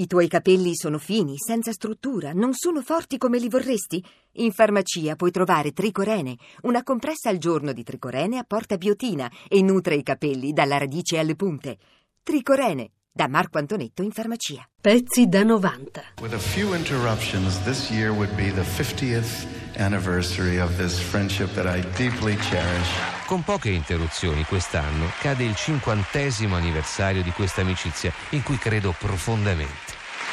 I tuoi capelli sono fini, senza struttura, non sono forti come li vorresti? In farmacia puoi trovare Tricorene, una compressa al giorno di Tricorene apporta biotina e nutre i capelli dalla radice alle punte. Tricorene, da Marco Antonetto in farmacia. Pezzi da 90. With a few interruptions, this year would be the 50th anniversary of this friendship that I deeply cherish. Con poche interruzioni quest'anno cade il cinquantesimo anniversario di questa amicizia in cui credo profondamente. We met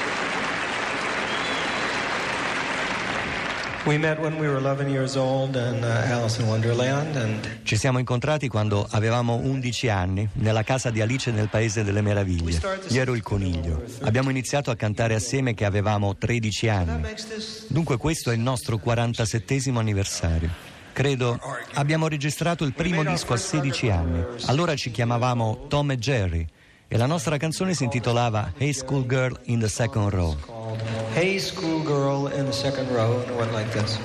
when we were 11 years old in uh, Alice in Wonderland and Ci siamo incontrati quando avevamo 11 anni, nella casa di Alice nel Paese delle Meraviglie. Io ero il coniglio. Abbiamo iniziato a cantare assieme che avevamo 13 anni. Dunque questo è il nostro 47 anniversario. Credo abbiamo registrato il primo disco a 16 anni. Allora ci chiamavamo Tom e Jerry e la nostra canzone si intitolava Hey School Girl in the Second Row. Hey Schoolgirl in the Second Row and it went like this.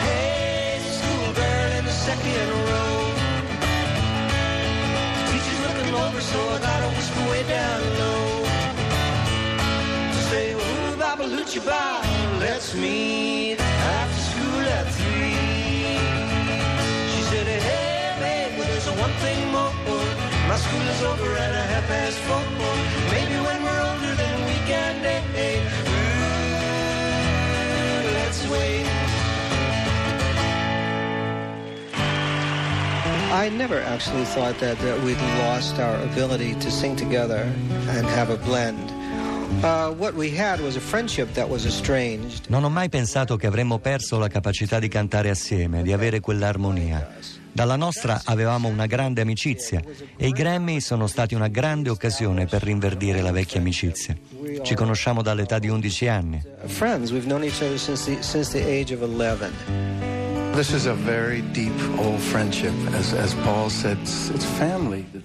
Hey schoolgirl in the second row Teacher's looking over so I way down low ooh, Let's meet after school at three She said, hey, babe, there's one thing more. My school is over at a half past four. Maybe when we're older, then we can date. Ooh, let's wait. I never actually thought that, that we'd lost our ability to sing together and have a blend. Uh, what we had was a friendship that was estranged. Non ho mai pensato che avremmo perso la capacità di cantare assieme, di avere quell'armonia. Dalla nostra avevamo una grande amicizia e i Grammy sono stati una grande occasione per rinverdire la vecchia amicizia. Ci conosciamo dall'età di 11 anni.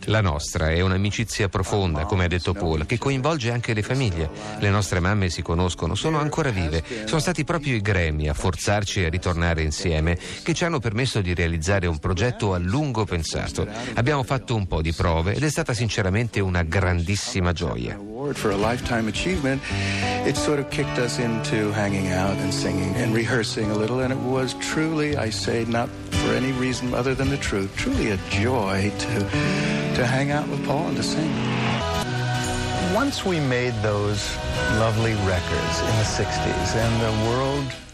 La nostra è un'amicizia profonda, come ha detto Paul, che coinvolge anche le famiglie. Le nostre mamme si conoscono, sono ancora vive. Sono stati proprio i Grammy a forzarci a ritornare insieme, che ci hanno permesso di realizzare un progetto a lungo pensato. Abbiamo fatto un po' di prove ed è stata sinceramente una grandissima gioia. Award for a lifetime achievement. It sort of kicked us into hanging out and singing and rehearsing a little, and it was truly, I say, not for any reason other than the truth, truly a joy to to hang out with Paul and to sing.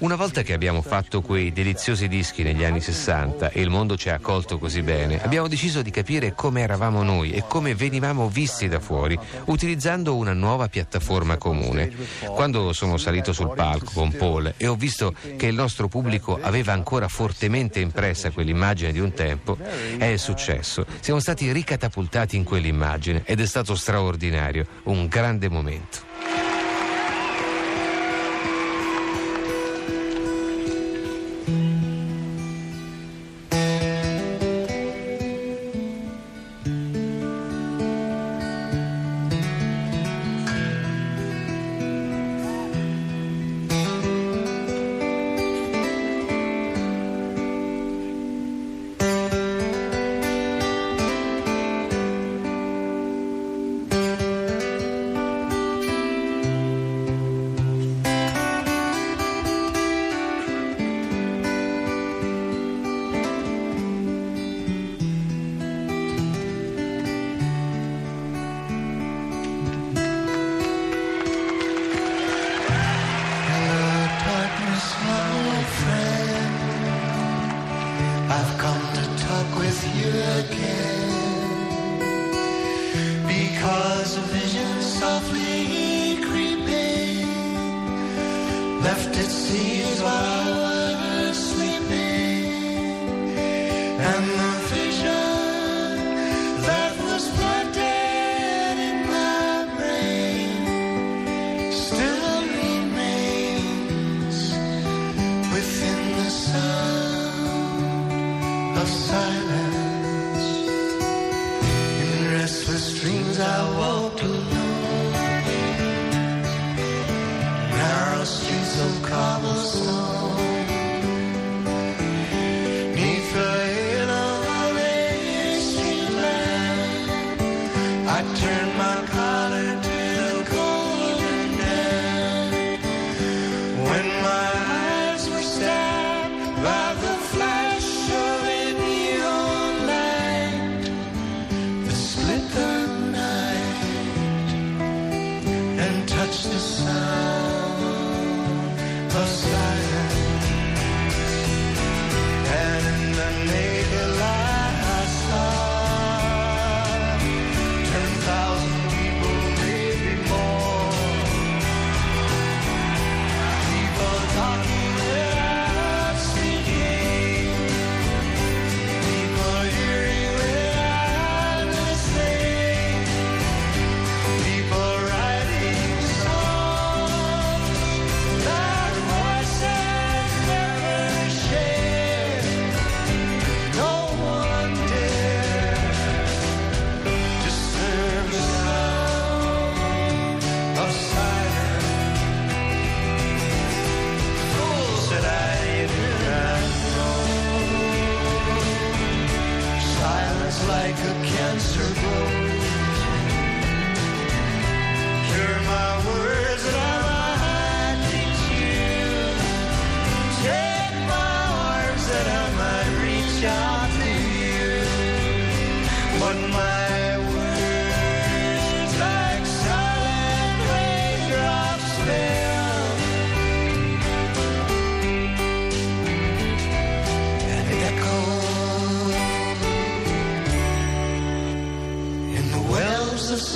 Una volta che abbiamo fatto quei deliziosi dischi negli anni 60 e il mondo ci ha accolto così bene, abbiamo deciso di capire come eravamo noi e come venivamo visti da fuori, utilizzando una nuova piattaforma comune. Quando sono salito sul palco con Paul e ho visto che il nostro pubblico aveva ancora fortemente impressa quell'immagine di un tempo, è successo. Siamo stati ricatapultati in quell'immagine ed è stato straordinario, un grande momento. Of cobblestone.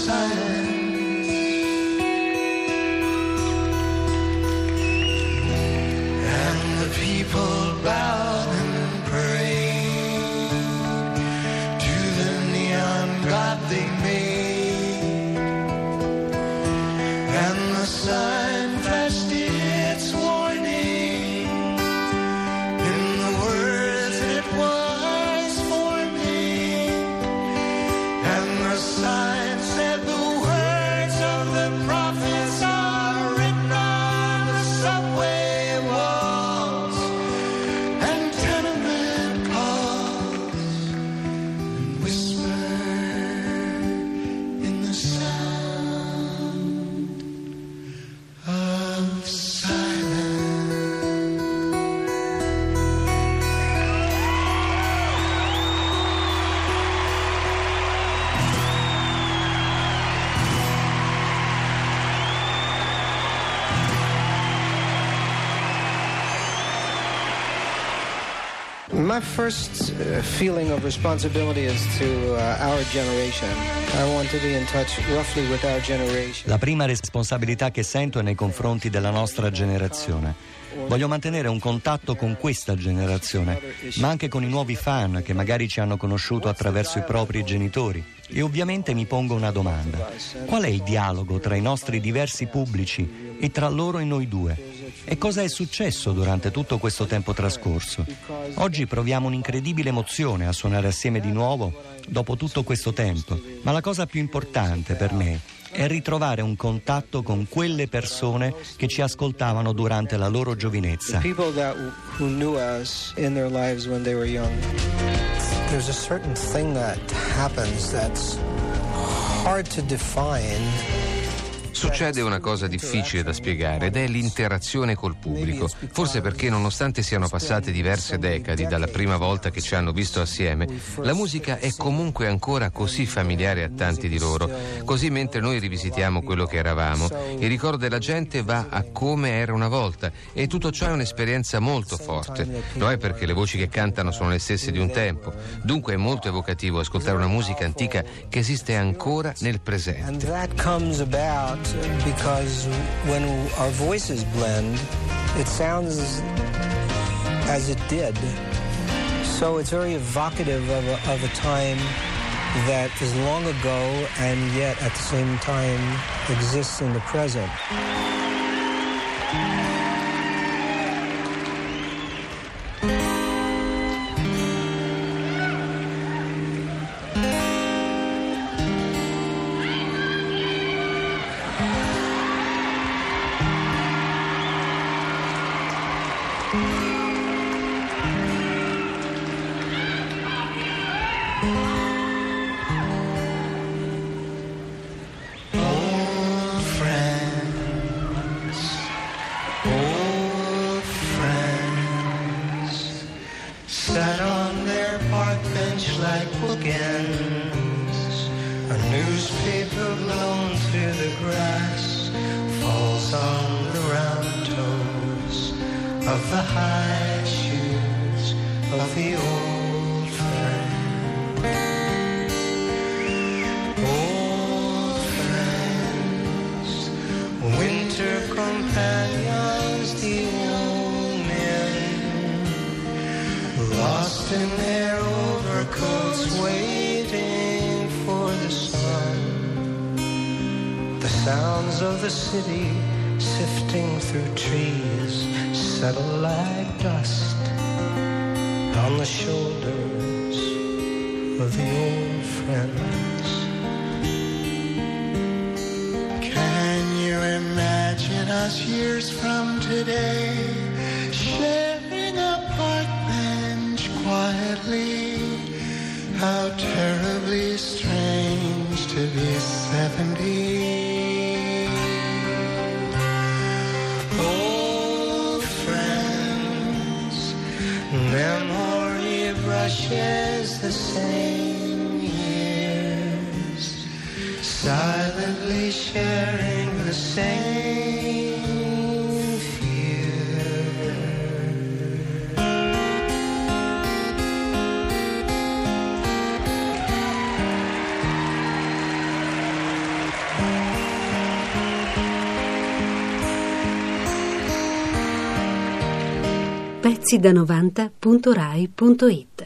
outside My first uh, feeling of responsibility is to uh, our generation. I want to be in touch roughly with our generation. La prima responsabilità che sento è nei confronti della nostra generazione. Voglio mantenere un contatto con questa generazione, ma anche con i nuovi fan che magari ci hanno conosciuto attraverso i propri genitori. E ovviamente mi pongo una domanda. Qual è il dialogo tra i nostri diversi pubblici e tra loro e noi due? E cosa è successo durante tutto questo tempo trascorso? Oggi proviamo un'incredibile emozione a suonare assieme di nuovo dopo tutto questo tempo, ma la cosa più importante per me è ritrovare un contatto con quelle persone che ci ascoltavano durante la loro giovinezza. There's a certain thing that happens that's hard to define. Succede una cosa difficile da spiegare ed è l'interazione col pubblico. Forse perché nonostante siano passate diverse decadi dalla prima volta che ci hanno visto assieme, la musica è comunque ancora così familiare a tanti di loro. Così mentre noi rivisitiamo quello che eravamo, il ricordo della gente va a come era una volta e tutto ciò è un'esperienza molto forte. Lo è perché le voci che cantano sono le stesse di un tempo. Dunque è molto evocativo ascoltare una musica antica che esiste ancora nel presente. About uh, because when our voices blend, it sounds as it did. So it's very evocative of a, of a time that is long ago and yet at the same time exists in the present. Through the grass falls on the round toes of the high shoes of the old friend. Old friends, winter companions, the old men, lost in their overcoats, waiting sounds of the city sifting through trees settle like dust on the shoulders of the old friends. Can you imagine us years from today sharing a park bench quietly? How terribly strange to be 70. Silently sharing the same fear. pezzi da 90.rai.it